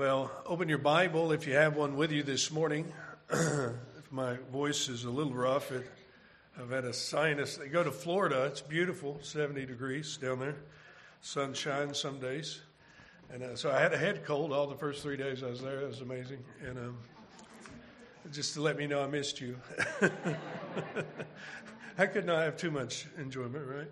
Well, open your Bible if you have one with you this morning. if my voice is a little rough, it, I've had a sinus. They go to Florida. It's beautiful, 70 degrees down there. Sunshine some days. And uh, so I had a head cold all the first three days I was there. It was amazing. And um, just to let me know I missed you. I could not have too much enjoyment, right?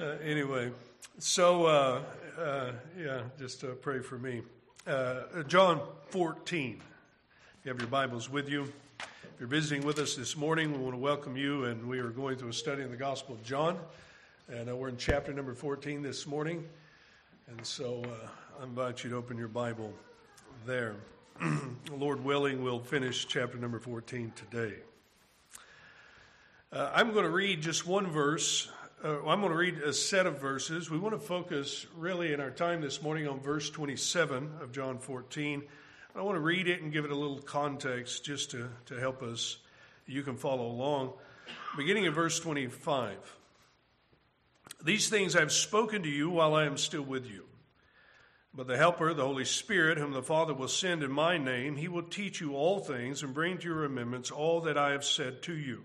Uh, anyway, so uh, uh yeah, just uh, pray for me. Uh, John 14. If you have your Bibles with you, if you're visiting with us this morning, we want to welcome you, and we are going through a study in the Gospel of John. And uh, we're in chapter number 14 this morning. And so uh, I invite you to open your Bible there. Lord willing, we'll finish chapter number 14 today. Uh, I'm going to read just one verse uh, I'm going to read a set of verses. We want to focus really in our time this morning on verse 27 of John 14. I want to read it and give it a little context just to, to help us. You can follow along. Beginning in verse 25. These things I've spoken to you while I am still with you. But the Helper, the Holy Spirit, whom the Father will send in my name, he will teach you all things and bring to your remembrance all that I have said to you.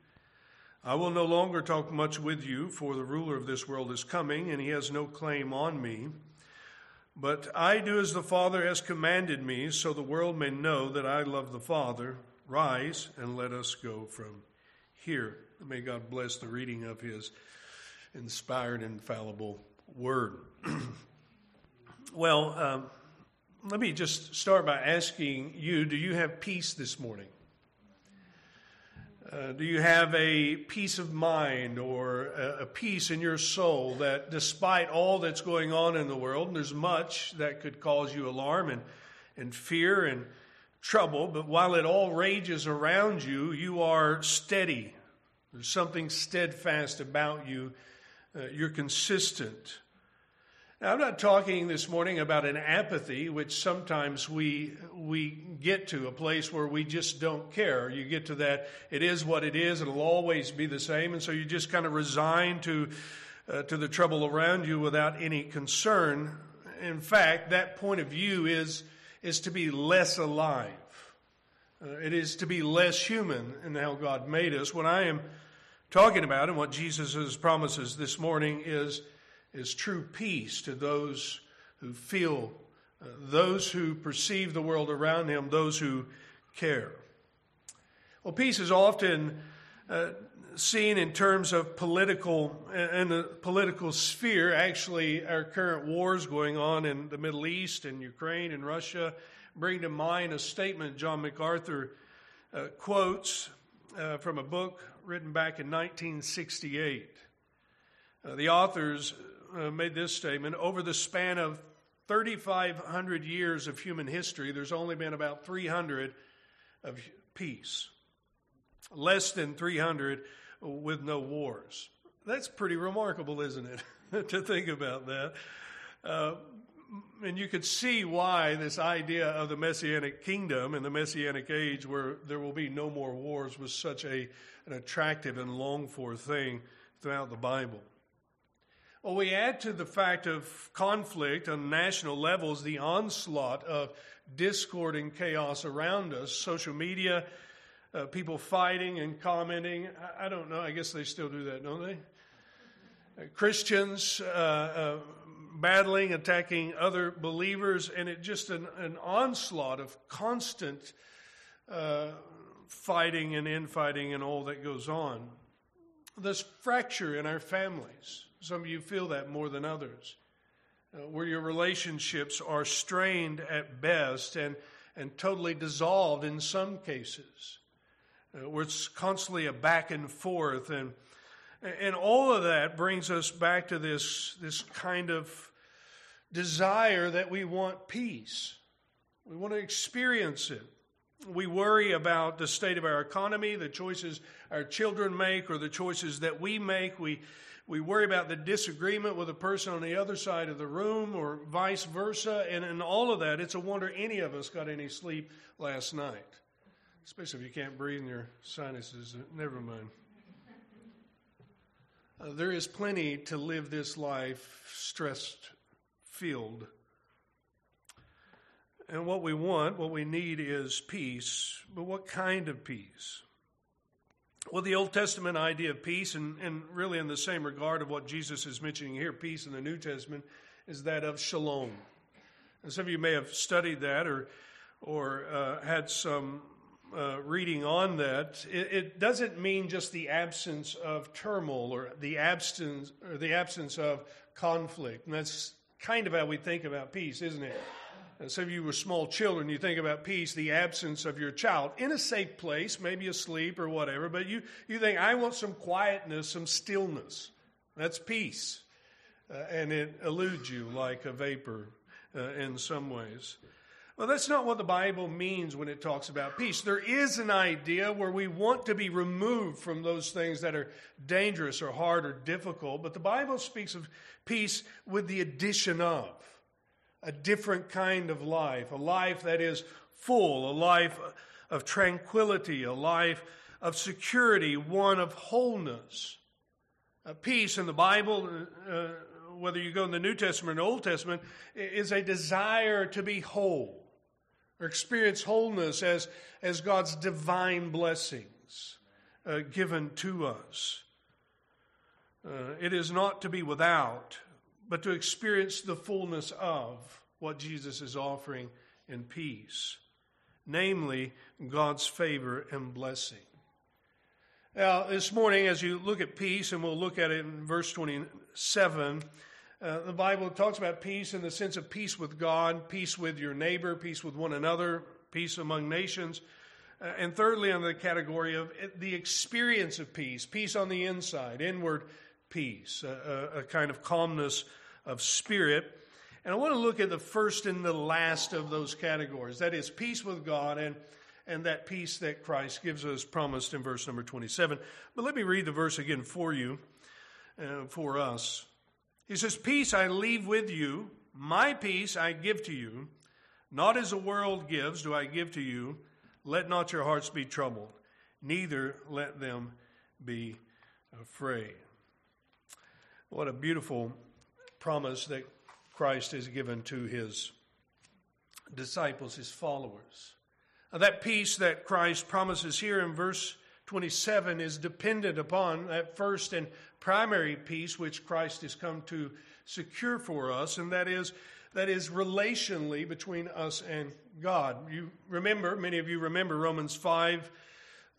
I will no longer talk much with you, for the ruler of this world is coming, and he has no claim on me. But I do as the Father has commanded me, so the world may know that I love the Father. Rise and let us go from here. May God bless the reading of his inspired, infallible word. well, um, let me just start by asking you do you have peace this morning? Uh, do you have a peace of mind or a, a, peace in your soul that despite all that's going on in the world, and there's much that could cause you alarm and, and fear and trouble, but while it all rages around you, you are steady. There's something steadfast about you. Uh, you're consistent. Now, I'm not talking this morning about an apathy, which sometimes we, we get to, a place where we just don't care. You get to that, it is what it is, it'll always be the same, and so you just kind of resign to, uh, to the trouble around you without any concern. In fact, that point of view is, is to be less alive. Uh, it is to be less human in how God made us. What I am talking about and what Jesus' promises this morning is is true peace to those who feel, uh, those who perceive the world around him, those who care. Well, peace is often uh, seen in terms of political, in the political sphere. Actually, our current wars going on in the Middle East and Ukraine and Russia bring to mind a statement John MacArthur uh, quotes uh, from a book written back in 1968. Uh, the authors uh, made this statement over the span of 3,500 years of human history, there's only been about 300 of peace, less than 300 with no wars. That's pretty remarkable, isn't it, to think about that? Uh, and you could see why this idea of the messianic kingdom and the messianic age, where there will be no more wars, was such a, an attractive and longed for thing throughout the Bible. Well, we add to the fact of conflict on national levels the onslaught of discord and chaos around us, social media, uh, people fighting and commenting. I, I, don't know. I guess they still do that, don't they? Uh, Christians uh, uh battling, attacking other believers, and it just an, an onslaught of constant uh, fighting and infighting and all that goes on. This fracture in our families some of you feel that more than others, uh, where your relationships are strained at best and, and totally dissolved in some cases, uh, where it's constantly a back and forth. And, and all of that brings us back to this, this kind of desire that we want peace. We want to experience it. We worry about the state of our economy, the choices our children make, or the choices that we make. We, we worry about the disagreement with a person on the other side of the room, or vice versa. And in all of that, it's a wonder any of us got any sleep last night, especially if you can't breathe in your sinuses. Never mind. Uh, there is plenty to live this life stressed filled. And what we want, what we need is peace. But what kind of peace? Well, the Old Testament idea of peace, and, and really in the same regard of what Jesus is mentioning here, peace in the New Testament, is that of shalom. And some of you may have studied that or, or uh, had some uh, reading on that. It, it, doesn't mean just the absence of turmoil or the absence, or the absence of conflict. And that's kind of how we think about peace, isn't it? Some of you were small children, you think about peace, the absence of your child in a safe place, maybe asleep or whatever, but you, you think, I want some quietness, some stillness. That's peace. Uh, and it eludes you like a vapor uh, in some ways. Well, that's not what the Bible means when it talks about peace. There is an idea where we want to be removed from those things that are dangerous or hard or difficult, but the Bible speaks of peace with the addition of a different kind of life, a life that is full, a life of tranquility, a life of security, one of wholeness. A peace in the Bible, uh, whether you go in the New Testament or Old Testament, is a desire to be whole or experience wholeness as, as God's divine blessings uh, given to us. Uh, it is not to be without, but to experience the fullness of what Jesus is offering in peace, namely God's favor and blessing. Now, this morning, as you look at peace, and we'll look at it in verse 27, uh, the Bible talks about peace in the sense of peace with God, peace with your neighbor, peace with one another, peace among nations. Uh, and thirdly, under the category of the experience of peace, peace on the inside, inward peace, a, a kind of calmness of spirit. And I want to look at the first and the last of those categories. That is peace with God and, and that peace that Christ gives us promised in verse number 27. But let me read the verse again for you, uh, for us. He says, Peace I leave with you, my peace I give to you. Not as the world gives do I give to you. Let not your hearts be troubled, neither let them be afraid. What a beautiful promise that Christ has given to his disciples, his followers. Now, that peace that Christ promises here in verse 27 is dependent upon that first and primary peace which Christ has come to secure for us, and that is that is relationally between us and God. You remember, many of you remember Romans 5,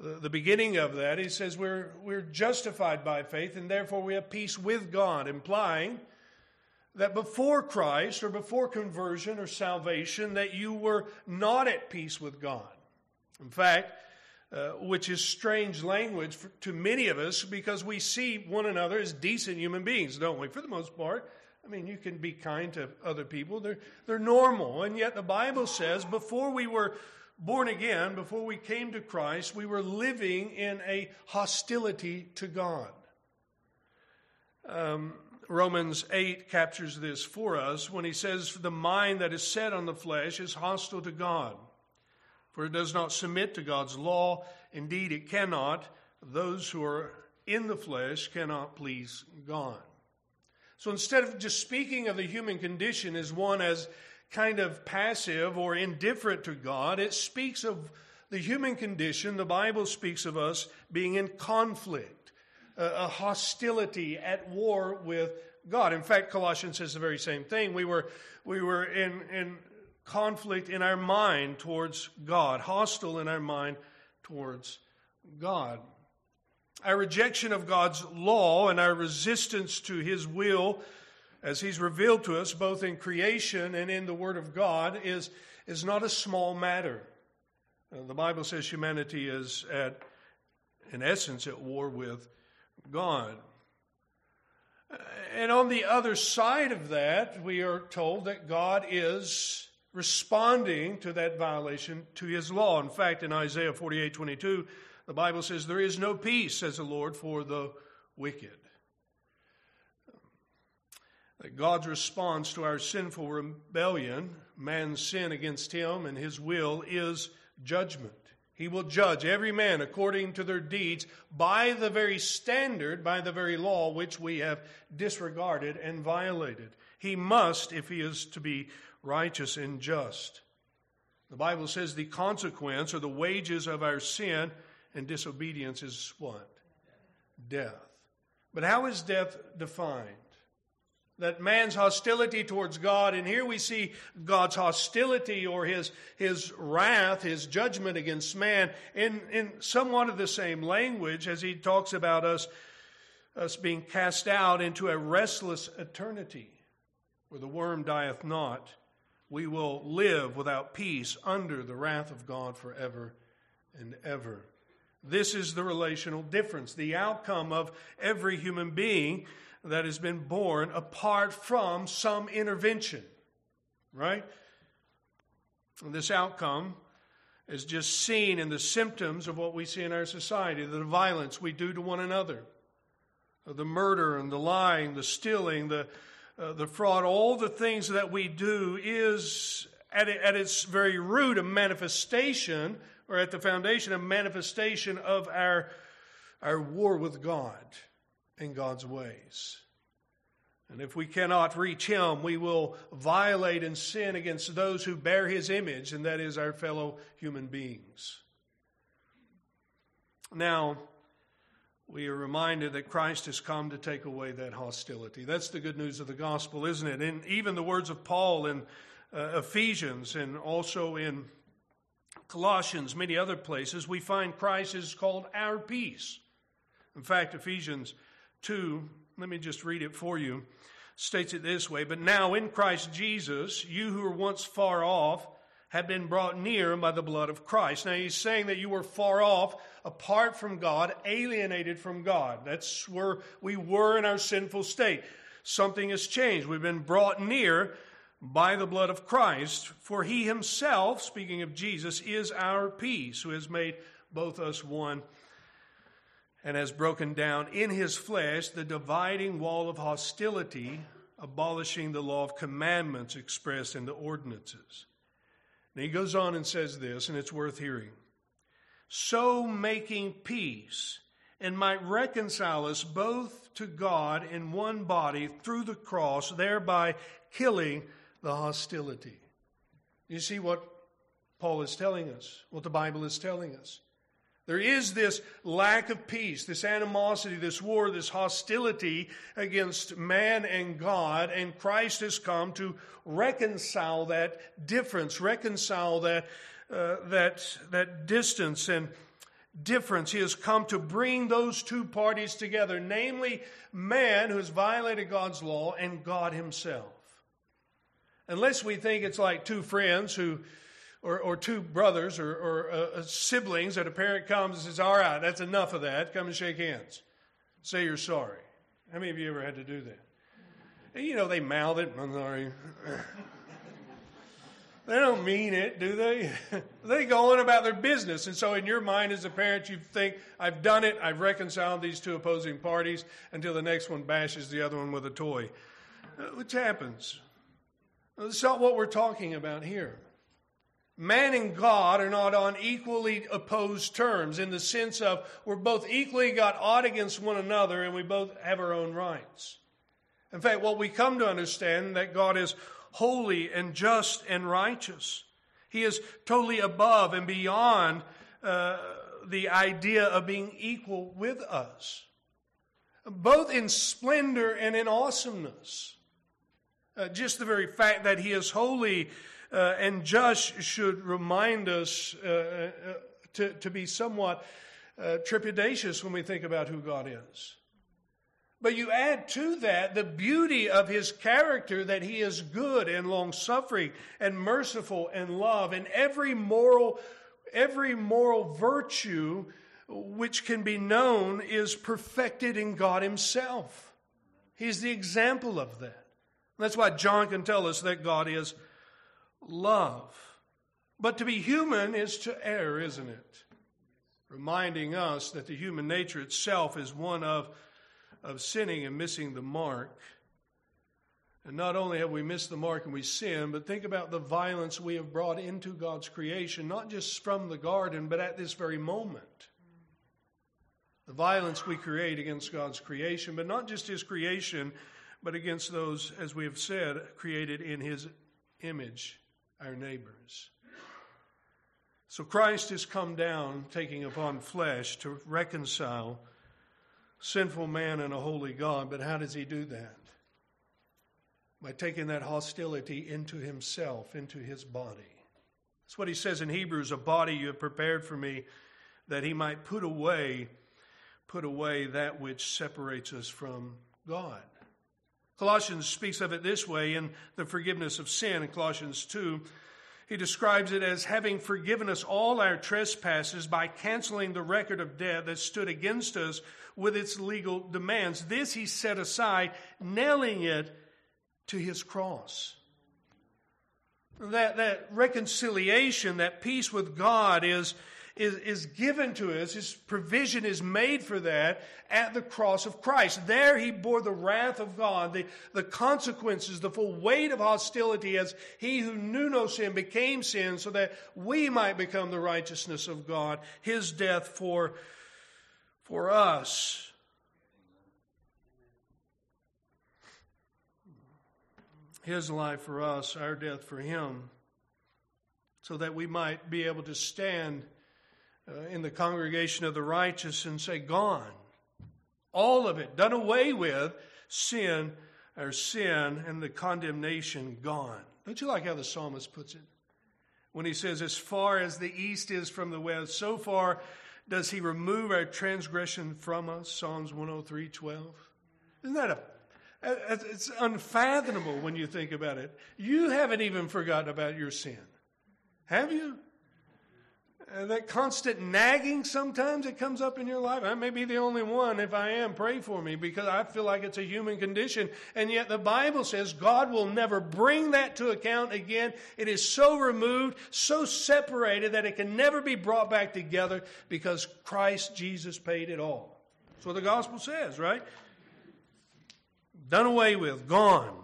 the beginning of that. He says we're, we're justified by faith, and therefore we have peace with God, implying that before Christ or before conversion or salvation that you were not at peace with God. In fact, uh, which is strange language for, to many of us because we see one another as decent human beings, don't we? For the most part. I mean, you can be kind to other people. They're, they're normal. And yet the Bible says before we were born again, before we came to Christ, we were living in a hostility to God. Um, Romans 8 captures this for us when he says, The mind that is set on the flesh is hostile to God, for it does not submit to God's law. Indeed, it cannot. Those who are in the flesh cannot please God. So instead of just speaking of the human condition as one as kind of passive or indifferent to God, it speaks of the human condition. The Bible speaks of us being in conflict a hostility at war with God. In fact, Colossians says the very same thing. We were, we were in, in conflict in our mind towards God, hostile in our mind towards God. Our rejection of God's law and our resistance to His will, as He's revealed to us both in creation and in the Word of God, is, is not a small matter. Uh, the Bible says humanity is at, in essence, at war with God. And on the other side of that, we are told that God is responding to that violation to his law. In fact, in Isaiah 48 22, the Bible says, There is no peace, says the Lord, for the wicked. That God's response to our sinful rebellion, man's sin against him and his will, is judgment. He will judge every man according to their deeds by the very standard, by the very law which we have disregarded and violated. He must if he is to be righteous and just. The Bible says the consequence or the wages of our sin and disobedience is what? Death. But how is death defined? That man's hostility towards God, and here we see God's hostility or his, his wrath, his judgment against man in, in somewhat of the same language as he talks about us, us being cast out into a restless eternity where the worm dieth not. We will live without peace under the wrath of God forever and ever. This is the relational difference, the outcome of every human being that has been born apart from some intervention, right? And this outcome is just seen in the symptoms of what we see in our society the violence we do to one another, the murder and the lying, the stealing, the, uh, the fraud, all the things that we do is at, at its very root a manifestation or at the foundation, a manifestation of our, our war with God and God's ways. And if we cannot reach Him, we will violate and sin against those who bear His image, and that is our fellow human beings. Now, we are reminded that Christ has come to take away that hostility. That's the good news of the gospel, isn't it? And even the words of Paul in uh, Ephesians and also in Colossians, many other places, we find Christ is called our peace. In fact, Ephesians 2, let me just read it for you, states it this way But now in Christ Jesus, you who were once far off have been brought near by the blood of Christ. Now he's saying that you were far off, apart from God, alienated from God. That's where we were in our sinful state. Something has changed. We've been brought near by the blood of Christ, for he himself, speaking of Jesus, is our peace, who has made both us one and has broken down in his flesh the dividing wall of hostility, abolishing the law of commandments expressed in the ordinances. And he goes on and says this, and it's worth hearing. So making peace, and might reconcile us both to God in one body through the cross, thereby killing the hostility. You see what Paul is telling us, what the Bible is telling us. There is this lack of peace, this animosity, this war, this hostility against man and God, and Christ has come to reconcile that difference, reconcile that, uh, that, that distance and difference. He has come to bring those two parties together, namely man who has violated God's law and God Himself. Unless we think it's like two friends who, or, or two brothers or, or uh, siblings that a parent comes and says, All right, that's enough of that. Come and shake hands. Say you're sorry. How many of you ever had to do that? And, you know, they mouth it, I'm sorry. they don't mean it, do they? they go on about their business. And so, in your mind as a parent, you think, I've done it, I've reconciled these two opposing parties until the next one bashes the other one with a toy. Uh, which happens. That's not what we're talking about here. Man and God are not on equally opposed terms in the sense of we're both equally got odd against one another and we both have our own rights. In fact, what we come to understand that God is holy and just and righteous. He is totally above and beyond uh, the idea of being equal with us, both in splendor and in awesomeness. Uh, just the very fact that he is holy uh, and just should remind us uh, uh to, to be somewhat uh, trepidatious when we think about who God is. But you add to that the beauty of his character that he is good and long suffering and merciful and love and every moral every moral virtue which can be known is perfected in God himself. He's the example of that. That's why John can tell us that God is love. But to be human is to err, isn't it? Reminding us that the human nature itself is one of, of sinning and missing the mark. And not only have we missed the mark and we sin, but think about the violence we have brought into God's creation, not just from the garden, but at this very moment. The violence we create against God's creation, but not just His creation, but against those, as we have said, created in His image, our neighbors. So Christ has come down, taking upon flesh, to reconcile sinful man and a holy God. But how does He do that? by taking that hostility into himself, into his body. That's what he says in Hebrews a body you have prepared for me that he might put away put away that which separates us from God. Colossians speaks of it this way in the forgiveness of sin in Colossians 2. He describes it as having forgiven us all our trespasses by canceling the record of debt that stood against us with its legal demands. This he set aside, nailing it to his cross. That, that reconciliation, that peace with God is, is, is given to us. His provision is made for that at the cross of Christ. There he bore the wrath of God, the, the consequences, the full weight of hostility as he who knew no sin became sin so that we might become the righteousness of God. His death for, for us. his life for us, our death for him, so that we might be able to stand Uh, in the congregation of the righteous and say, Gone. All of it, done away with, sin, or sin, and the condemnation gone. Don't you like how the psalmist puts it? When he says, As far as the east is from the west, so far does he remove our transgression from us. Psalms 103 12. Isn't that a it's unfathomable when you think about it. You haven't even forgotten about your sin. Have you? That constant nagging sometimes that comes up in your life. I may be the only one. If I am, pray for me because I feel like it's a human condition. And yet the Bible says God will never bring that to account again. It is so removed, so separated that it can never be brought back together because Christ Jesus paid it all. That's what the gospel says, right? done away with, gone,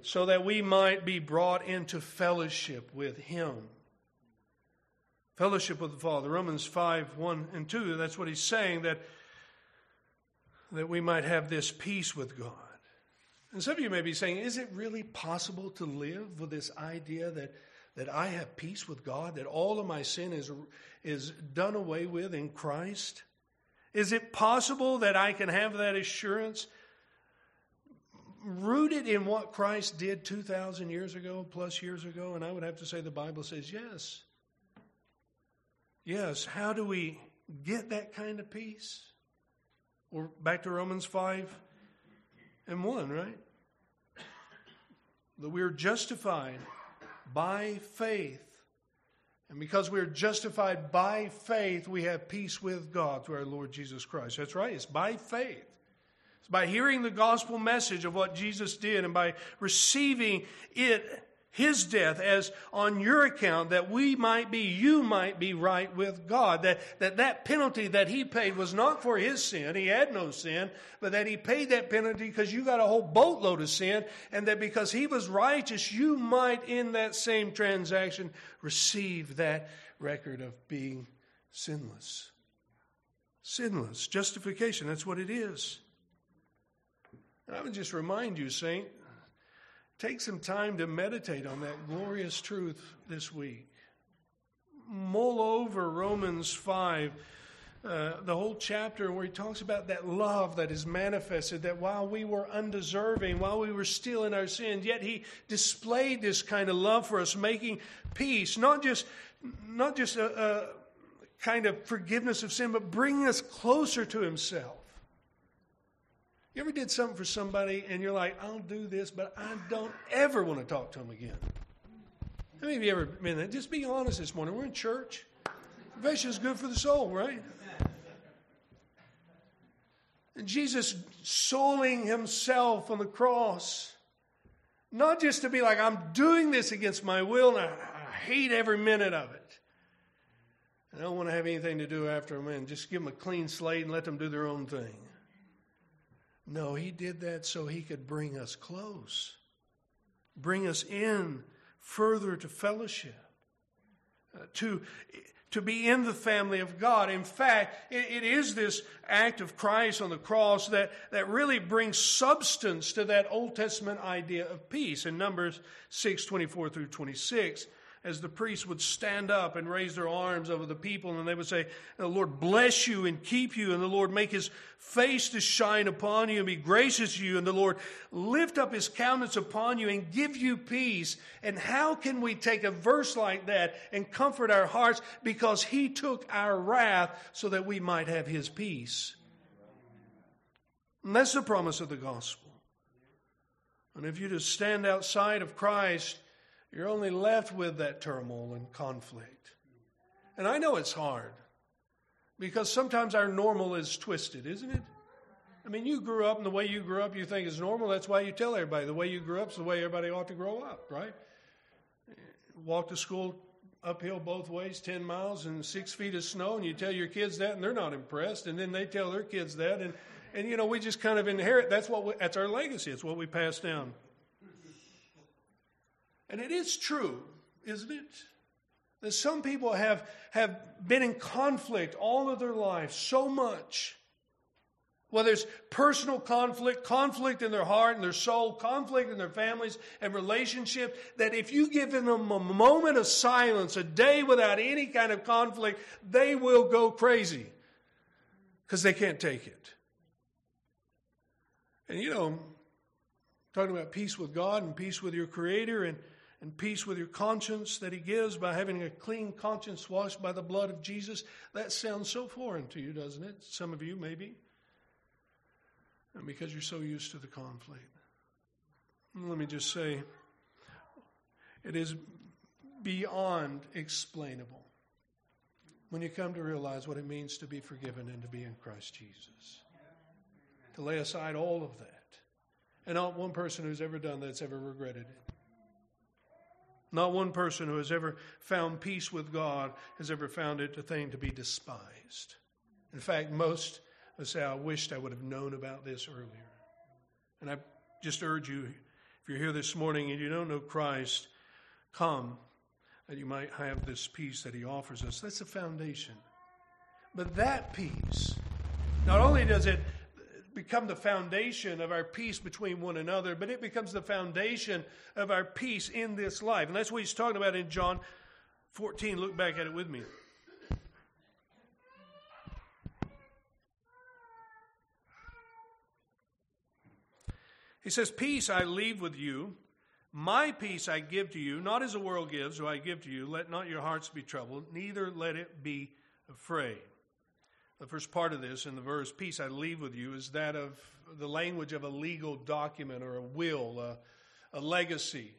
so that we might be brought into fellowship with Him. Fellowship with the Father. Romans 5 1 and 2, that's what he's saying, that, that we might have this peace with God. And some of you may be saying, is it really possible to live with this idea that, that I have peace with God, that all of my sin is, is done away with in Christ? Is it possible that I can have that assurance rooted in what Christ did 2,000 years ago, plus years ago? And I would have to say the Bible says yes. Yes. How do we get that kind of peace? Or back to Romans 5 and 1, right? That we are justified by faith. And because we are justified by faith, we have peace with God through our Lord Jesus Christ. That's right, it's by faith It's by hearing the gospel message of what Jesus did and by receiving it, his death, as on your account, that we might be, you might be right with God. That, that that penalty that he paid was not for his sin. He had no sin, but that he paid that penalty because you got a whole boatload of sin, and that because he was righteous, you might, in that same transaction, receive that record of being sinless. Sinless. Justification, that's what it is. And I would just remind you, Saint, take some time to meditate on that glorious truth this week. Mull over Romans 5. Uh, the whole chapter where he talks about that love that is manifested, that while we were undeserving, while we were still in our sins, yet he displayed this kind of love for us, making peace, not just, not just a, a kind of forgiveness of sin, but bringing us closer to himself. You ever did something for somebody and you're like, I'll do this, but I don't ever want to talk to them again? How many of you ever been there? Just be honest this morning. We're in church. Confession is good for the soul, right? And Jesus souling himself on the cross, Not just to be like, I'm doing this against my will and I, I hate every minute of it. I don't want to have anything to do after them and just give them a clean slate and let them do their own thing. No, he did that so he could bring us close, bring us in further to fellowship, uh, to, to be in the family of God. In fact, it, it is this act of Christ on the cross that, that really brings substance to that Old Testament idea of peace. In Numbers 6 24 through 26, as the priests would stand up and raise their arms over the people and they would say, The Lord bless you and keep you, and the Lord make his face to shine upon you and be gracious to you, and the Lord lift up his countenance upon you and give you peace. And how can we take a verse like that and comfort our hearts? Because he took our wrath so that we might have his peace. And that's the promise of the gospel. And if you just stand outside of Christ, you're only left with that turmoil and conflict. And I know it's hard because sometimes our normal is twisted, isn't it? I mean, you grew up and the way you grew up you think is normal. That's why you tell everybody the way you grew up is the way everybody ought to grow up, right? Walk to school uphill both ways, 10 miles and six feet of snow, and you tell your kids that and they're not impressed, and then they tell their kids that. And, and you know, we just kind of inherit. That's what we, that's our legacy. It's what we pass down. And it is true, isn't it? That some people have, have been in conflict all of their life so much. Whether it's personal conflict, conflict in their heart and their soul, conflict in their families and relationship, that if you give them a moment of silence, a day without any kind of conflict, they will go crazy because they can't take it. And you know, talking about peace with God and peace with your Creator and and peace with your conscience that He gives by having a clean conscience washed by the blood of Jesus. That sounds so foreign to you, doesn't it? Some of you, maybe. And because you're so used to the conflict. Let me just say, it is beyond explainable when you come to realize what it means to be forgiven and to be in Christ Jesus. To lay aside all of that. And not one person who's ever done that's ever regretted it. Not one person who has ever found peace with God has ever found it a thing to be despised. In fact, most would say, I wished I would have known about this earlier. And I just urge you, if you're here this morning and you don't know Christ, come that you might have this peace that He offers us. That's the foundation. But that peace, not only does it become the foundation of our peace between one another, but it becomes the foundation of our peace in this life. And that's what he's talking about in John 14. Look back at it with me. He says, Peace I leave with you, my peace I give to you, not as the world gives, do I give to you. Let not your hearts be troubled, neither let it be afraid. The first part of this in the verse, peace I leave with you, is that of the language of a legal document or a will, a, a legacy.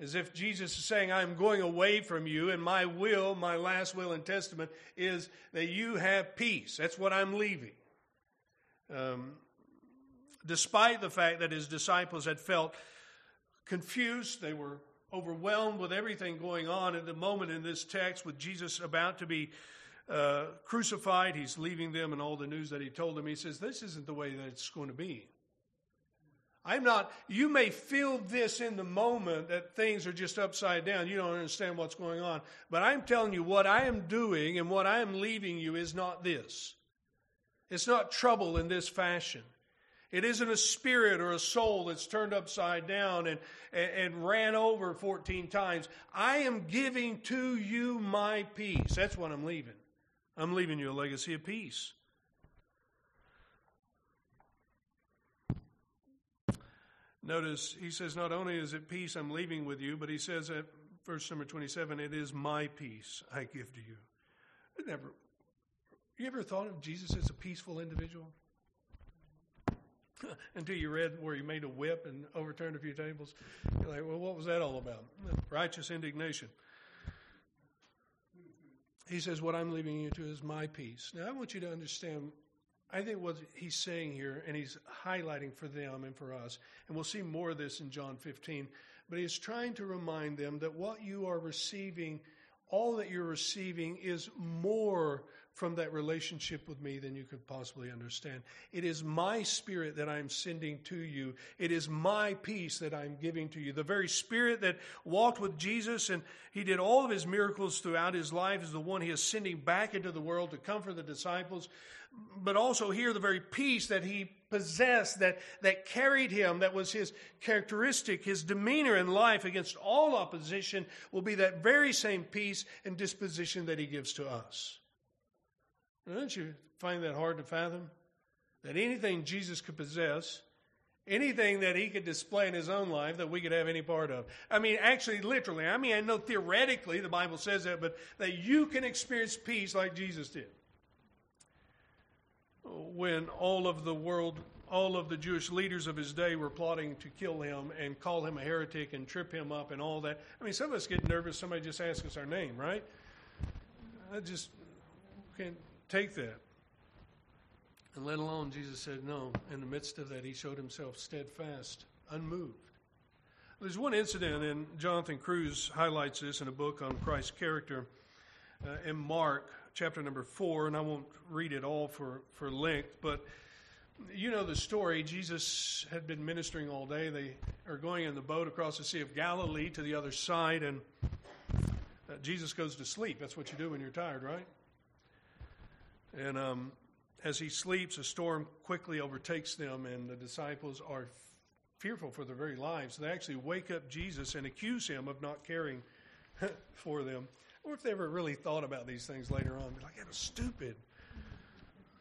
As if Jesus is saying, I'm going away from you, and my will, my last will and testament, is that you have peace. That's what I'm leaving. Um, despite the fact that his disciples had felt confused, they were overwhelmed with everything going on at the moment in this text, with Jesus about to be uh, crucified. He's leaving them and all the news that he told them. He says, This isn't the way that it's going to be. I'm not, you may feel this in the moment that things are just upside down. You don't understand what's going on. But I'm telling you, what I am doing and what I am leaving you is not this. It's not trouble in this fashion. It isn't a spirit or a soul that's turned upside down and, and, and, ran over 14 times. I am giving to you my peace. That's what I'm leaving. I'm leaving you a legacy of peace. Notice he says, Not only is it peace I'm leaving with you, but he says at verse number 27, It is my peace I give to you. Never, you ever thought of Jesus as a peaceful individual? Until you read where he made a whip and overturned a few tables. You're like, well, what was that all about? Righteous indignation. He says, What I'm leaving you to is my peace. Now, I want you to understand I think what he's saying here, and he's highlighting for them and for us, and we'll see more of this in John 15, but he's trying to remind them that what you are receiving, all that you're receiving, is more from that relationship with me than you could possibly understand. It is my spirit that I'm sending to you. It is my peace that I'm giving to you. The very spirit that walked with Jesus and he did all of his miracles throughout his life is the one he is sending back into the world to comfort the disciples. But also here, the very peace that he possessed, that, that carried him, that was his characteristic, his demeanor in life against all opposition, will be that very same peace and disposition that he gives to us. Don't you find that hard to fathom? That anything Jesus could possess, anything that he could display in his own life that we could have any part of. I mean, actually, literally. I mean, I know theoretically the Bible says that, but that you can experience peace like Jesus did. When all of the world, all of the Jewish leaders of his day were plotting to kill him and call him a heretic and trip him up and all that. I mean, some of us get nervous. Somebody just asks us our name, right? I just can't take that. And let alone, Jesus said, no. In the midst of that, he showed himself steadfast, unmoved. There's one incident, and Jonathan Cruz highlights this in a book on Christ's character uh, in Mark chapter number four, and I won't read it all for, for length, but you know the story. Jesus had been ministering all day. They are going in the boat across the Sea of Galilee to the other side, and uh, Jesus goes to sleep. That's what you do when you're tired, right? And um, as he sleeps, a storm quickly overtakes them, and the disciples are fearful for their very lives. They actually wake up Jesus and accuse him of not caring for them. Or if they ever really thought about these things later on, be like, that was stupid.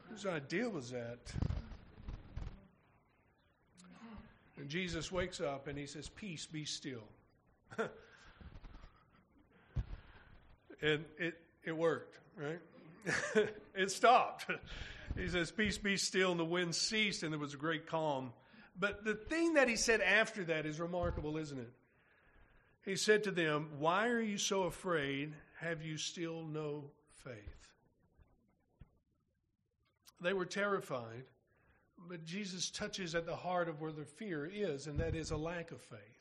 Whose idea was that? And Jesus wakes up and he says, Peace, be still. and it, it worked, right? it stopped. He says, Peace be still, and the wind ceased, and there was a great calm. But the thing that he said after that is remarkable, isn't it? He said to them, Why are you so afraid? Have you still no faith? They were terrified, but Jesus touches at the heart of where their fear is, and that is a lack of faith.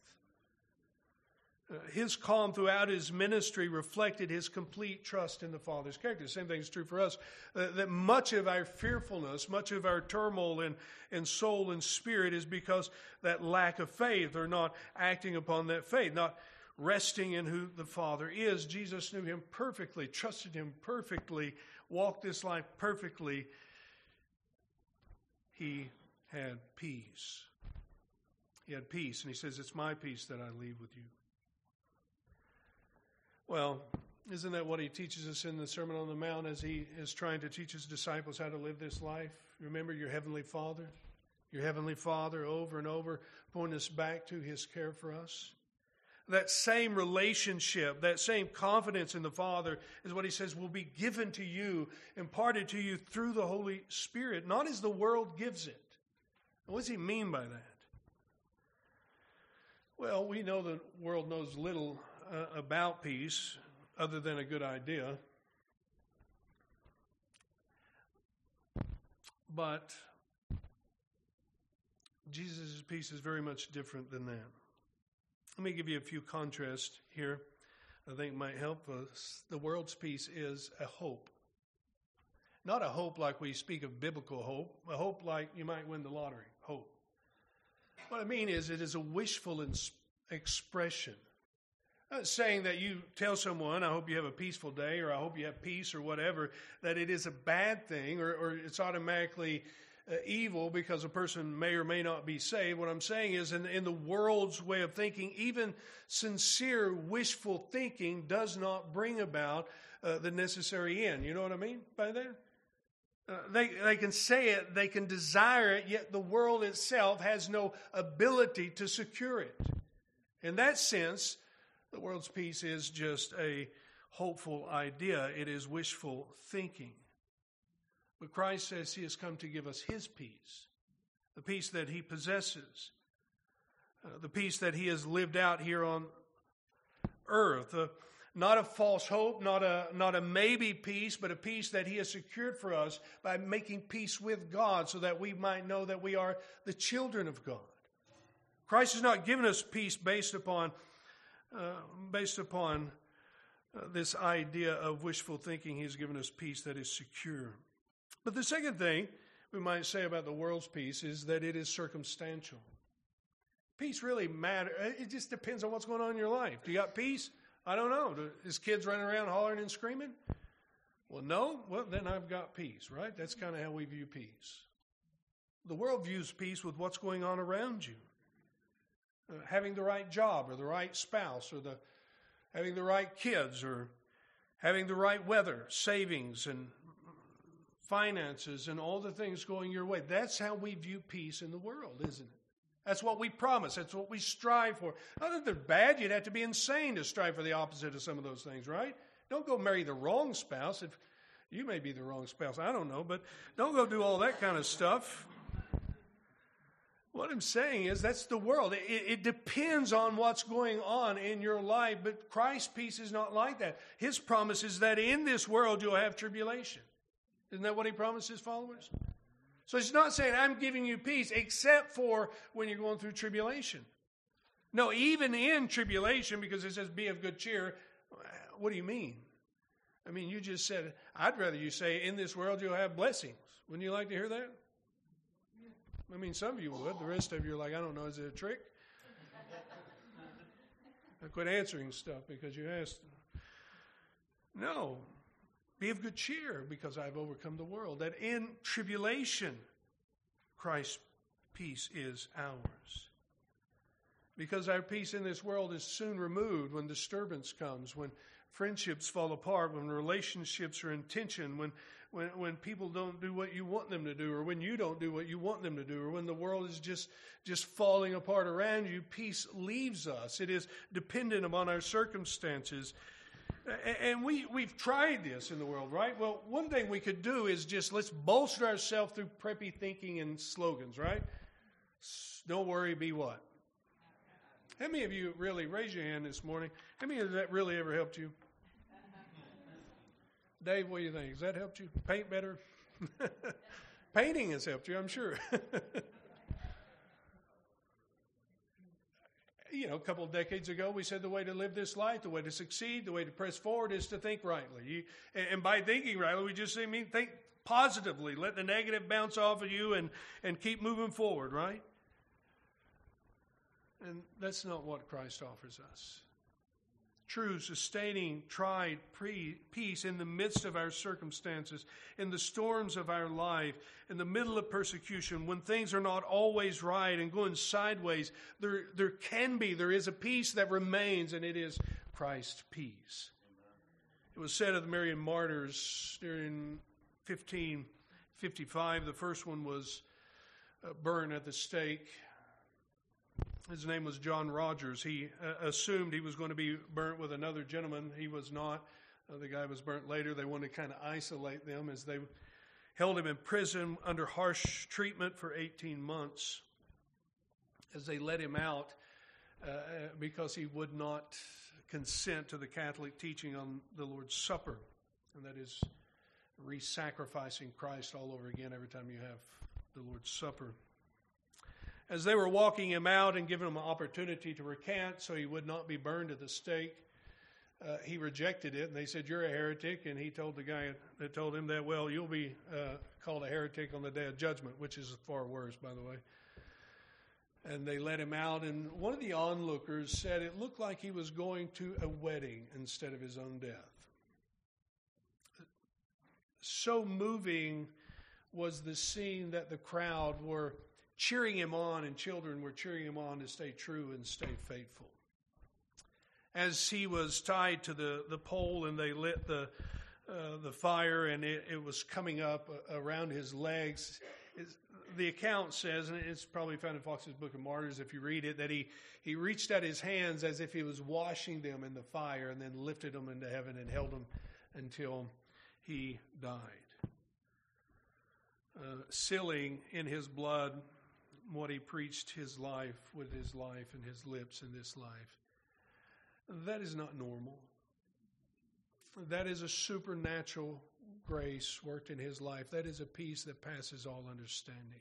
Uh, his calm throughout his ministry reflected his complete trust in the Father's character. The same thing is true for us. Uh, that much of our fearfulness, much of our turmoil in, in soul and spirit is because that lack of faith or not acting upon that faith, not resting in who the Father is. Jesus knew him perfectly, trusted him perfectly, walked this life perfectly. He had peace. He had peace, and he says, It's my peace that I leave with you. Well, isn't that what he teaches us in the Sermon on the Mount as he is trying to teach his disciples how to live this life? Remember your Heavenly Father? Your Heavenly Father over and over, pointing us back to his care for us. That same relationship, that same confidence in the Father is what he says will be given to you, imparted to you through the Holy Spirit, not as the world gives it. What does he mean by that? Well, we know the world knows little uh, about peace other than a good idea. But Jesus' peace is very much different than that. Let me give you a few contrasts here I think might help us. The world's peace is a hope. Not a hope like we speak of biblical hope, a hope like you might win the lottery, hope. What I mean is, it is a wishful expression saying that you tell someone, I hope you have a peaceful day, or I hope you have peace, or whatever, that it is a bad thing, or, or it's automatically uh, evil because a person may or may not be saved. What I'm saying is, in, in the world's way of thinking, even sincere, wishful thinking does not bring about uh, the necessary end. You know what I mean by that? Uh, they, they can say it, they can desire it, yet the world itself has no ability to secure it. In that sense, the world's peace is just a hopeful idea, it is wishful thinking. But Christ says he has come to give us his peace, the peace that he possesses, uh, the peace that he has lived out here on earth. Uh, Not a false hope, not a, not a maybe peace, but a peace that He has secured for us by making peace with God so that we might know that we are the children of God. Christ has not given us peace based upon, uh, based upon uh, this idea of wishful thinking. He's given us peace that is secure. But the second thing we might say about the world's peace is that it is circumstantial. Peace really matters. It just depends on what's going on in your life. Do you got peace? I don't know. Is kids running around hollering and screaming? Well, no. Well, then I've got peace, right? That's kind of how we view peace. The world views peace with what's going on around you. Uh, having the right job or the right spouse or the having the right kids or having the right weather, savings and finances and all the things going your way. That's how we view peace in the world, isn't it? That's what we promise. That's what we strive for. Not that they're bad. You'd have to be insane to strive for the opposite of some of those things, right? Don't go marry the wrong spouse. If you may be the wrong spouse, I don't know, but don't go do all that kind of stuff. What I'm saying is that's the world. It, it, depends on what's going on in your life, but Christ's peace is not like that. His promise is that in this world you'll have tribulation. Isn't that what he promised his followers? So he's not saying, I'm giving you peace, except for when you're going through tribulation. No, even in tribulation, because it says, be of good cheer. What do you mean? I mean, you just said, I'd rather you say, in this world you'll have blessings. Wouldn't you like to hear that? I mean, some of you would. The rest of you are like, I don't know, is it a trick? I quit answering stuff because you asked. No, be of good cheer because I've overcome the world. That in tribulation, Christ's peace is ours. Because our peace in this world is soon removed when disturbance comes, when friendships fall apart, when relationships are in tension, when, when, when people don't do what you want them to do, or when you don't do what you want them to do, or when the world is just, just falling apart around you, peace leaves us. It is dependent upon our circumstances. And we, we've tried this in the world, right? Well, one thing we could do is just let's bolster ourselves through preppy thinking and slogans, right? Don't worry, be what? How many of you really, raise your hand this morning, how many of that really ever helped you? Dave, what do you think? Has that helped you? Paint better? Painting has helped you, I'm sure. you know, a couple of decades ago, we said the way to live this life, the way to succeed, the way to press forward is to think rightly. You, and by thinking rightly, we just mean think positively. Let the negative bounce off of you and, and keep moving forward, right? And that's not what Christ offers us true, sustaining, tried peace in the midst of our circumstances, in the storms of our life, in the middle of persecution, when things are not always right and going sideways, there, there can be, there is a peace that remains, and it is Christ's peace. It was said of the Marian martyrs during 1555, the first one was uh, burned at the stake his name was John Rogers. He uh, assumed he was going to be burnt with another gentleman. He was not. Uh, the guy was burnt later. They wanted to kind of isolate them as they held him in prison under harsh treatment for 18 months as they let him out uh, uh because he would not consent to the Catholic teaching on the Lord's Supper, and that is re sacrificing Christ all over again every time you have the Lord's Supper as they were walking him out and giving him an opportunity to recant so he would not be burned at the stake, uh, he rejected it. And they said, You're a heretic. And he told the guy that told him that, Well, you'll be uh, called a heretic on the day of judgment, which is far worse, by the way. And they let him out. And one of the onlookers said it looked like he was going to a wedding instead of his own death. So moving was the scene that the crowd were cheering him on, and children were cheering him on to stay true and stay faithful. As he was tied to the, the pole and they lit the, uh, the fire and it, it, was coming up around his legs, the account says, and it's probably found in Foxe's Book of Martyrs if you read it, that he, he reached out his hands as if he was washing them in the fire and then lifted them into heaven and held them until he died. Uh, sealing in his blood what he preached his life with his life and his lips in this life. That is not normal. that is a supernatural grace worked in his life. That is a peace that passes all understanding.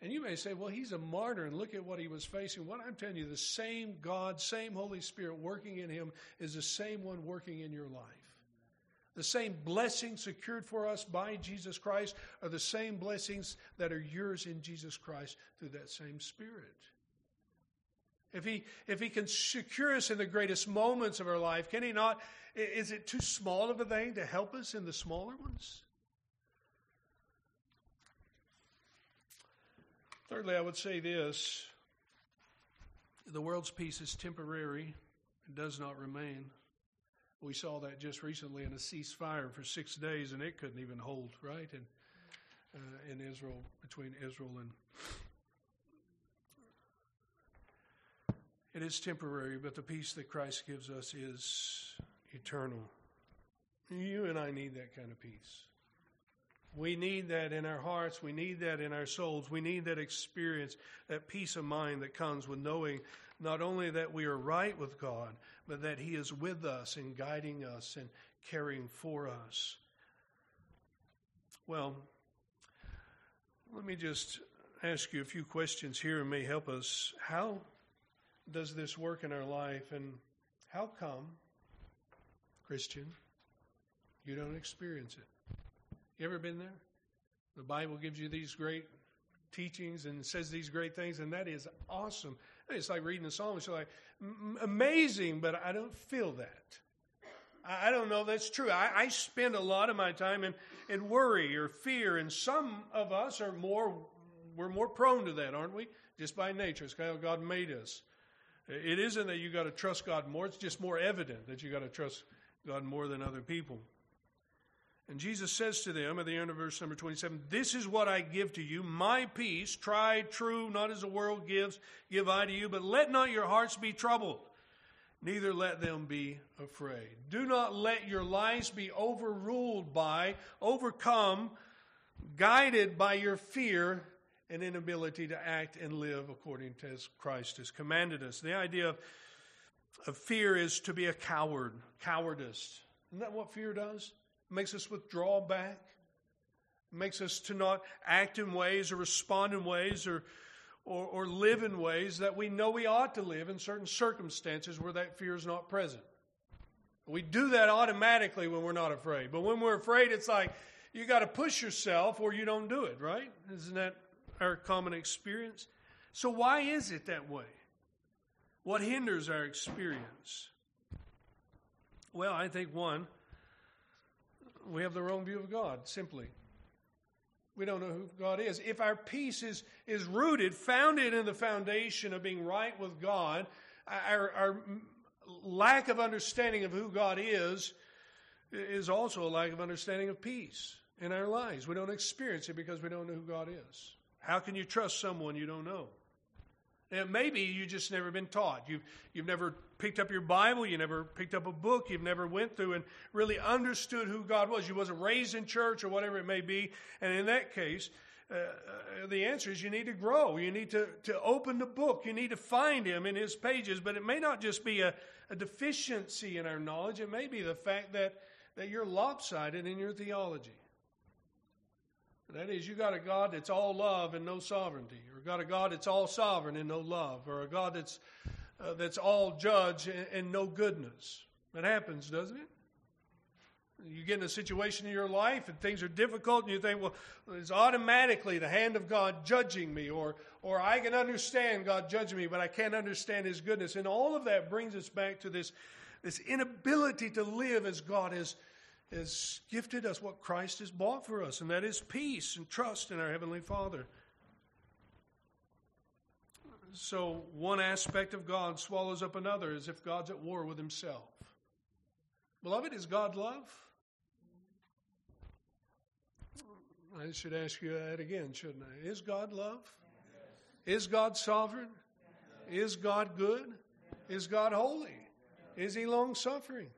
And you may say, well, he's a martyr, and look at what he was facing. What I'm telling you, the same God, same Holy Spirit working in him is the same one working in your life. The same blessings secured for us by Jesus Christ are the same blessings that are yours in Jesus Christ through that same Spirit. If he, if he can secure us in the greatest moments of our life, can he not? Is it too small of a thing to help us in the smaller ones? Thirdly, I would say this the world's peace is temporary, it does not remain. We saw that just recently in a ceasefire for six days, and it couldn't even hold, right? In, uh, in Israel, between Israel and. It is temporary, but the peace that Christ gives us is eternal. You and I need that kind of peace. We need that in our hearts. We need that in our souls. We need that experience, that peace of mind that comes with knowing not only that we are right with God, but that He is with us and guiding us and caring for us. Well, let me just ask you a few questions here and may help us. How does this work in our life, and how come, Christian, you don't experience it? You ever been there? The Bible gives you these great teachings and says these great things, and that is awesome. It's like reading the Psalms. You're like, amazing, but I don't feel that. I don't know that's true. I, I, spend a lot of my time in, in worry or fear, and some of us are more, we're more prone to that, aren't we? Just by nature. It's how God made us. It isn't that you got to trust God more, it's just more evident that you got to trust God more than other people. And Jesus says to them at the end of verse number 27, This is what I give to you, my peace, tried, true, not as the world gives, give I to you, but let not your hearts be troubled, neither let them be afraid. Do not let your lives be overruled by, overcome, guided by your fear and inability to act and live according to as Christ has commanded us. The idea of, of fear is to be a coward, cowardice. Isn't that what fear does? Makes us withdraw back, makes us to not act in ways or respond in ways or, or, or live in ways that we know we ought to live in certain circumstances where that fear is not present. We do that automatically when we're not afraid. But when we're afraid, it's like you got to push yourself or you don't do it, right? Isn't that our common experience? So, why is it that way? What hinders our experience? Well, I think one, we have the wrong view of God, simply. We don't know who God is. If our peace is, is rooted, founded in the foundation of being right with God, our, our lack of understanding of who God is is also a lack of understanding of peace in our lives. We don't experience it because we don't know who God is. How can you trust someone you don't know? And maybe you just never been taught. You've, you've never picked up your Bible. You never picked up a book. You've never went through and really understood who God was. You wasn't raised in church or whatever it may be. And in that case, uh, uh, the answer is you need to grow. You need to, to open the book. You need to find Him in His pages. But it may not just be a, a deficiency in our knowledge. It may be the fact that, that you're lopsided in your theology. That is, you got a God that's all love and no sovereignty, or got a God that's all sovereign and no love, or a God that's uh, that's all judge and, and no goodness. That happens, doesn't it? You get in a situation in your life and things are difficult, and you think, well, it's automatically the hand of God judging me, or, or I can understand God judging me, but I can't understand His goodness. And all of that brings us back to this, this inability to live as God has, has gifted us what Christ has bought for us, and that is peace and trust in our Heavenly Father. So, one aspect of God swallows up another as if God's at war with himself. Beloved, is God love? I should ask you that again, shouldn't I? Is God love? Yes. Is God sovereign? Yes. Is God good? Yes. Is God holy? Is he long suffering?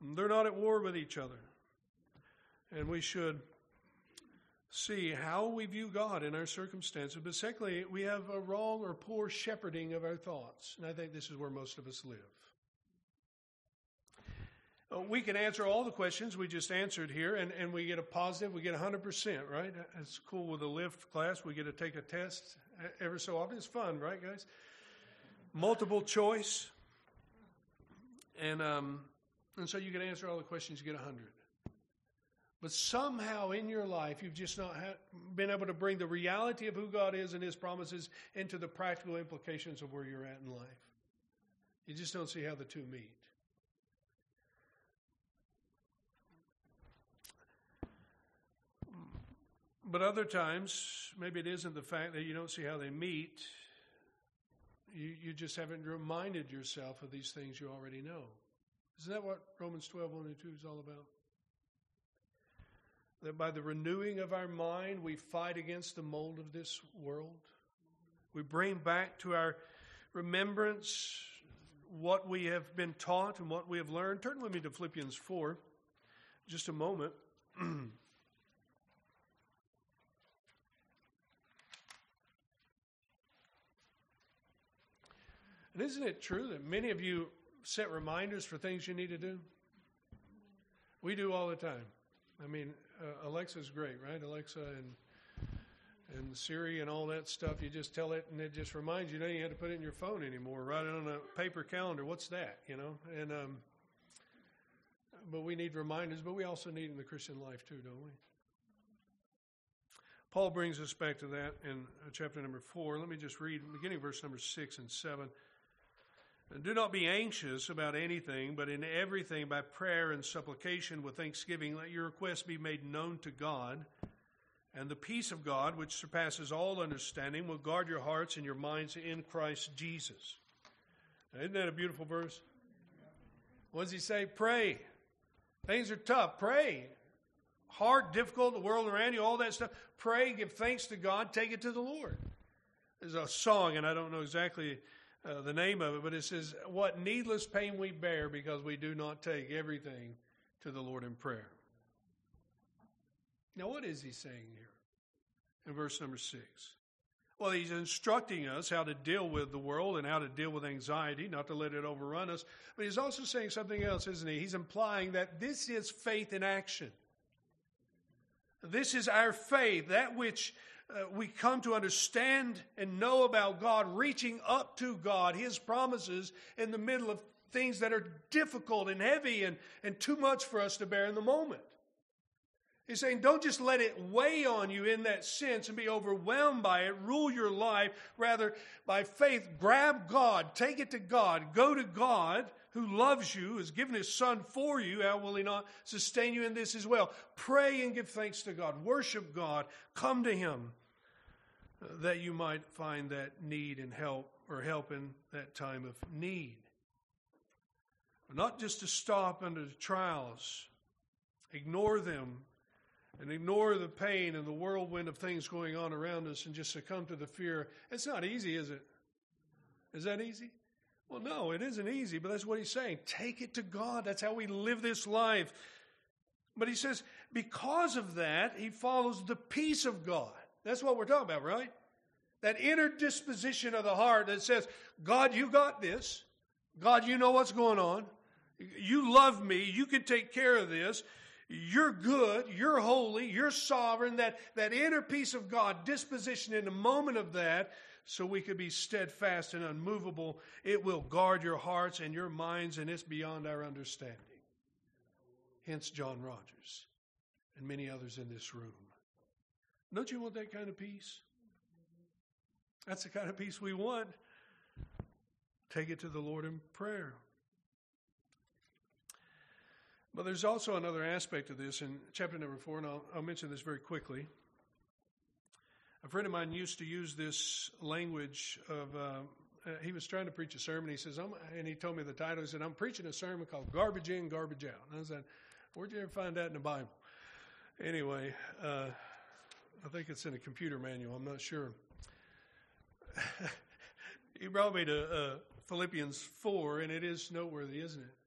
They're not at war with each other. And we should see how we view God in our circumstances. But secondly, we have a wrong or poor shepherding of our thoughts. And I think this is where most of us live. Uh, we can answer all the questions we just answered here, and, and we get a positive, we get 100%, right? It's cool with the lift class. We get to take a test every so often. It's fun, right, guys? Multiple choice. And, um, and so you can answer all the questions, you get 100. But somehow in your life, you've just not been able to bring the reality of who God is and His promises into the practical implications of where you're at in life. You just don't see how the two meet. But other times, maybe it isn't the fact that you don't see how they meet. You, you just haven't reminded yourself of these things you already know. Isn't that what Romans 12, 1 and 2 is all about? That by the renewing of our mind, we fight against the mold of this world. We bring back to our remembrance what we have been taught and what we have learned. Turn with me to Philippians 4, just a moment. And isn't it true that many of you set reminders for things you need to do? We do all the time. I mean, uh, Alexa's great, right? Alexa and and Siri and all that stuff. You just tell it, and it just reminds you. You don't even have to put it in your phone anymore. Write it on a paper calendar. What's that? You know. And um, but we need reminders, but we also need in the Christian life too, don't we? Paul brings us back to that in uh, chapter number four. Let me just read beginning verse number six and seven. Do not be anxious about anything, but in everything by prayer and supplication with thanksgiving, let your requests be made known to God. And the peace of God, which surpasses all understanding, will guard your hearts and your minds in Christ Jesus. Now, isn't that a beautiful verse? What does he say? Pray. Things are tough. Pray. Hard, difficult, the world around you, all that stuff. Pray, give thanks to God, take it to the Lord. There's a song, and I don't know exactly uh, the name of it, but it says, What needless pain we bear because we do not take everything to the Lord in prayer. Now, what is he saying here in verse number six? Well, he's instructing us how to deal with the world and how to deal with anxiety, not to let it overrun us. But he's also saying something else, isn't he? He's implying that this is faith in action. This is our faith, that which uh, we come to understand and know about God, reaching up to God, His promises in the middle of things that are difficult and heavy and, and too much for us to bear in the moment. He's saying, don't just let it weigh on you in that sense and be overwhelmed by it. Rule your life. Rather, by faith, grab God, take it to God, go to God who loves you, has given his son for you. How will he not sustain you in this as well? Pray and give thanks to God. Worship God. Come to him uh, that you might find that need and help or help in that time of need. Not just to stop under the trials, ignore them, and ignore the pain and the whirlwind of things going on around us and just succumb to the fear. It's not easy, is it? Is that easy? Well, no, it isn't easy, but that's what he's saying. Take it to God. That's how we live this life. But he says, because of that, he follows the peace of God. That's what we're talking about, right? That inner disposition of the heart that says, God, you got this. God, you know what's going on. You love me. You can take care of this. You're good. You're holy. You're sovereign. That, that inner peace of God, disposition in the moment of that, so we could be steadfast and unmovable. It will guard your hearts and your minds, and it's beyond our understanding. Hence, John Rogers and many others in this room. Don't you want that kind of peace? That's the kind of peace we want. Take it to the Lord in prayer. But there's also another aspect of this in chapter number four, and I'll, I'll mention this very quickly. A friend of mine used to use this language of, uh, he was trying to preach a sermon. He says, and he told me the title. He said, I'm preaching a sermon called Garbage In, Garbage Out. And I said, Where'd you ever find that in the Bible? Anyway, uh, I think it's in a computer manual. I'm not sure. he brought me to uh, Philippians 4, and it is noteworthy, isn't it?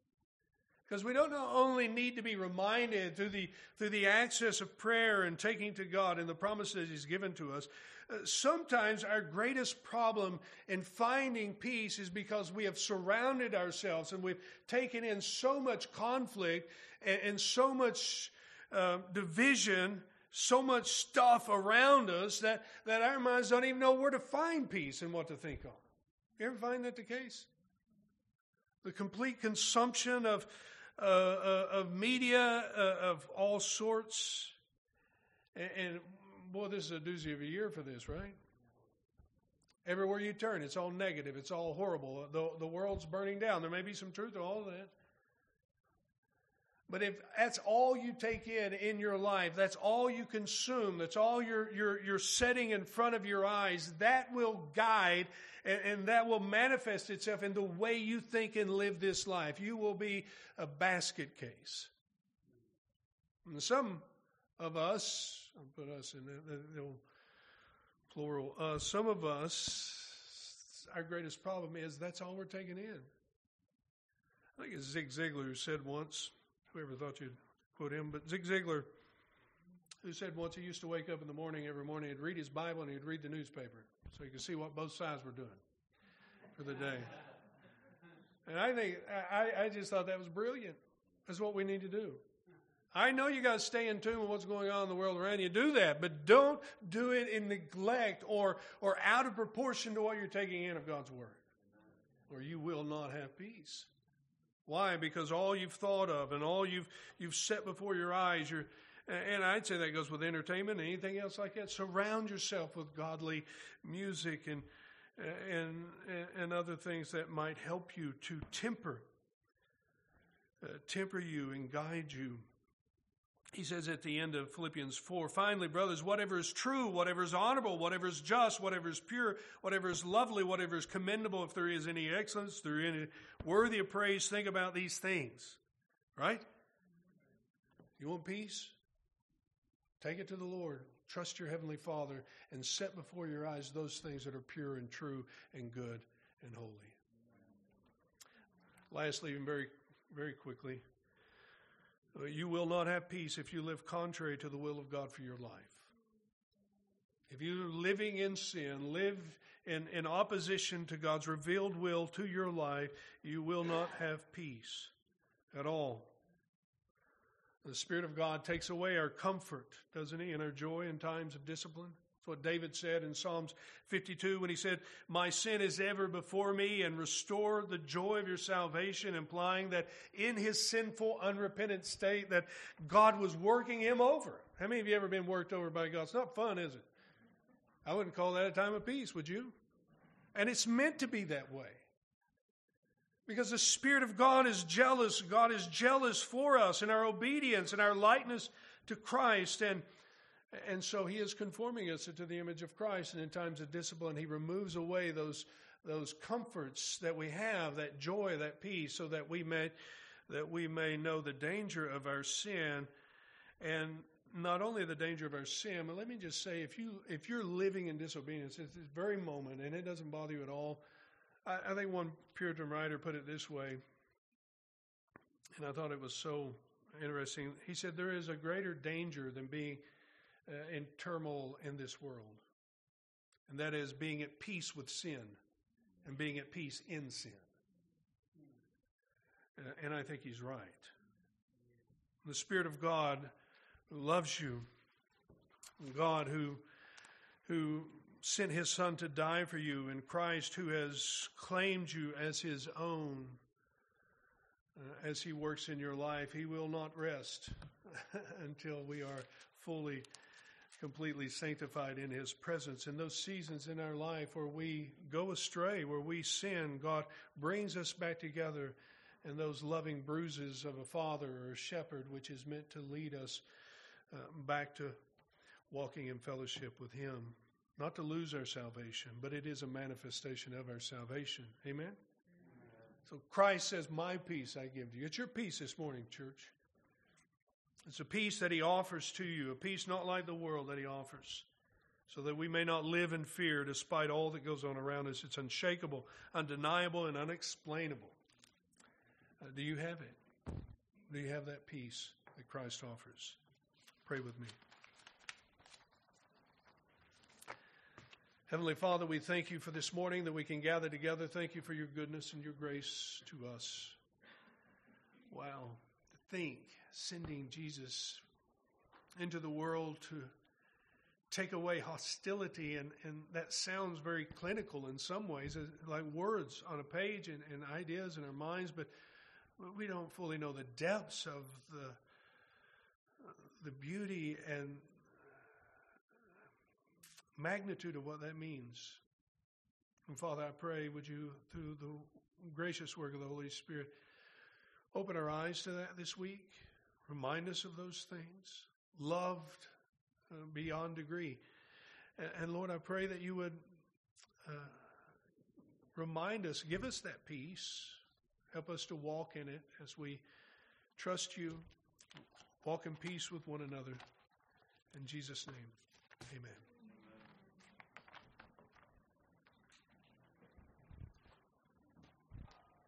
Because we don't only need to be reminded through the, through the access of prayer and taking to God and the promises He's given to us. Uh, sometimes our greatest problem in finding peace is because we have surrounded ourselves and we've taken in so much conflict and, and so much uh, division, so much stuff around us that, that our minds don't even know where to find peace and what to think of. You ever find that the case? The complete consumption of uh, uh, of media uh, of all sorts. And, and boy, this is a doozy of a year for this, right? Everywhere you turn, it's all negative. It's all horrible. The, the world's burning down. There may be some truth to all of that. But if that's all you take in in your life, that's all you consume, that's all you're, you're, you're setting in front of your eyes, that will guide and, and that will manifest itself in the way you think and live this life. You will be a basket case. And some of us, I'll put us in the, plural, uh, some of us, our greatest problem is that's all we're taking in. I think it's Zig Ziglar who said once, whoever thought you'd quote him, but Zig Ziglar, who said once he used to wake up in the morning every morning, he'd read his Bible and he'd read the newspaper so he could see what both sides were doing for the day. And I think, I, I just thought that was brilliant. That's what we need to do. I know you got to stay in tune with what's going on in the world around you. Do that, but don't do it in neglect or, or out of proportion to what you're taking in of God's Word, or you will not have peace. Why? Because all you've thought of and all you've you've set before your eyes, you're, and I'd say that goes with entertainment and anything else like that. Surround yourself with godly music and and and other things that might help you to temper uh, temper you and guide you he says at the end of Philippians 4 finally, brothers, whatever is true, whatever is honorable, whatever is just, whatever is pure, whatever is lovely, whatever is commendable, if there is any excellence, there is any worthy of praise, think about these things. Right? You want peace? Take it to the Lord. Trust your Heavenly Father and set before your eyes those things that are pure and true and good and holy. Lastly, and very, very quickly, Uh, you will not have peace if you live contrary to the will of God for your life. If you're living in sin, live in, in opposition to God's revealed will to your life, you will not have peace at all. The Spirit of God takes away our comfort, doesn't He, and our joy in times of discipline. That's what David said in Psalms 52 when he said, My sin is ever before me, and restore the joy of your salvation, implying that in his sinful, unrepentant state, that God was working him over. How many of you ever been worked over by God? It's not fun, is it? I wouldn't call that a time of peace, would you? And it's meant to be that way. Because the Spirit of God is jealous. God is jealous for us in our obedience and our likeness to Christ. And and so he is conforming us to the image of Christ. And in times of discipline, he removes away those, those comforts that we have, that joy, that peace, so that we may, that we may know the danger of our sin. And not only the danger of our sin, but let me just say, if you if you're living in disobedience at this very moment, and it doesn't bother you at all, I, I think one Puritan writer put it this way, and I thought it was so interesting. He said, "There is a greater danger than being uh, in turmoil in this world. And that is being at peace with sin and being at peace in sin. Uh, and I think he's right. The Spirit of God who loves you, God who, who sent his Son to die for you, and Christ who has claimed you as his own. Uh, as he works in your life, he will not rest until we are fully completely sanctified in His presence. In those seasons in our life where we go astray, where we sin, God brings us back together in those loving bruises of a father or a shepherd, which is meant to lead us uh, back to walking in fellowship with Him. Not to lose our salvation, but it is a manifestation of our salvation. Amen? So Christ says, My peace I give to you. It's your peace this morning, church. It's a peace that He offers to you, a peace not like the world that He offers, so that we may not live in fear despite all that goes on around us. It's unshakable, undeniable, and unexplainable. Uh, do you have it? Do you have that peace that Christ offers? Pray with me. Heavenly Father, we thank you for this morning that we can gather together. Thank you for your goodness and your grace to us. Wow. Think sending Jesus into the world to take away hostility, and, and that sounds very clinical in some ways, uh, like words on a page and, and ideas in our minds, but we don't fully know the depths of the the beauty and magnitude of what that means. And Father, I pray, would you, through the gracious work of the Holy Spirit, open our eyes to that this week, remind us of those things, loved uh, beyond degree. And, Lord, I pray that you would uh, remind us, give us that peace, help us to walk in it as we trust you, walk in peace with one another. In Jesus' name, amen.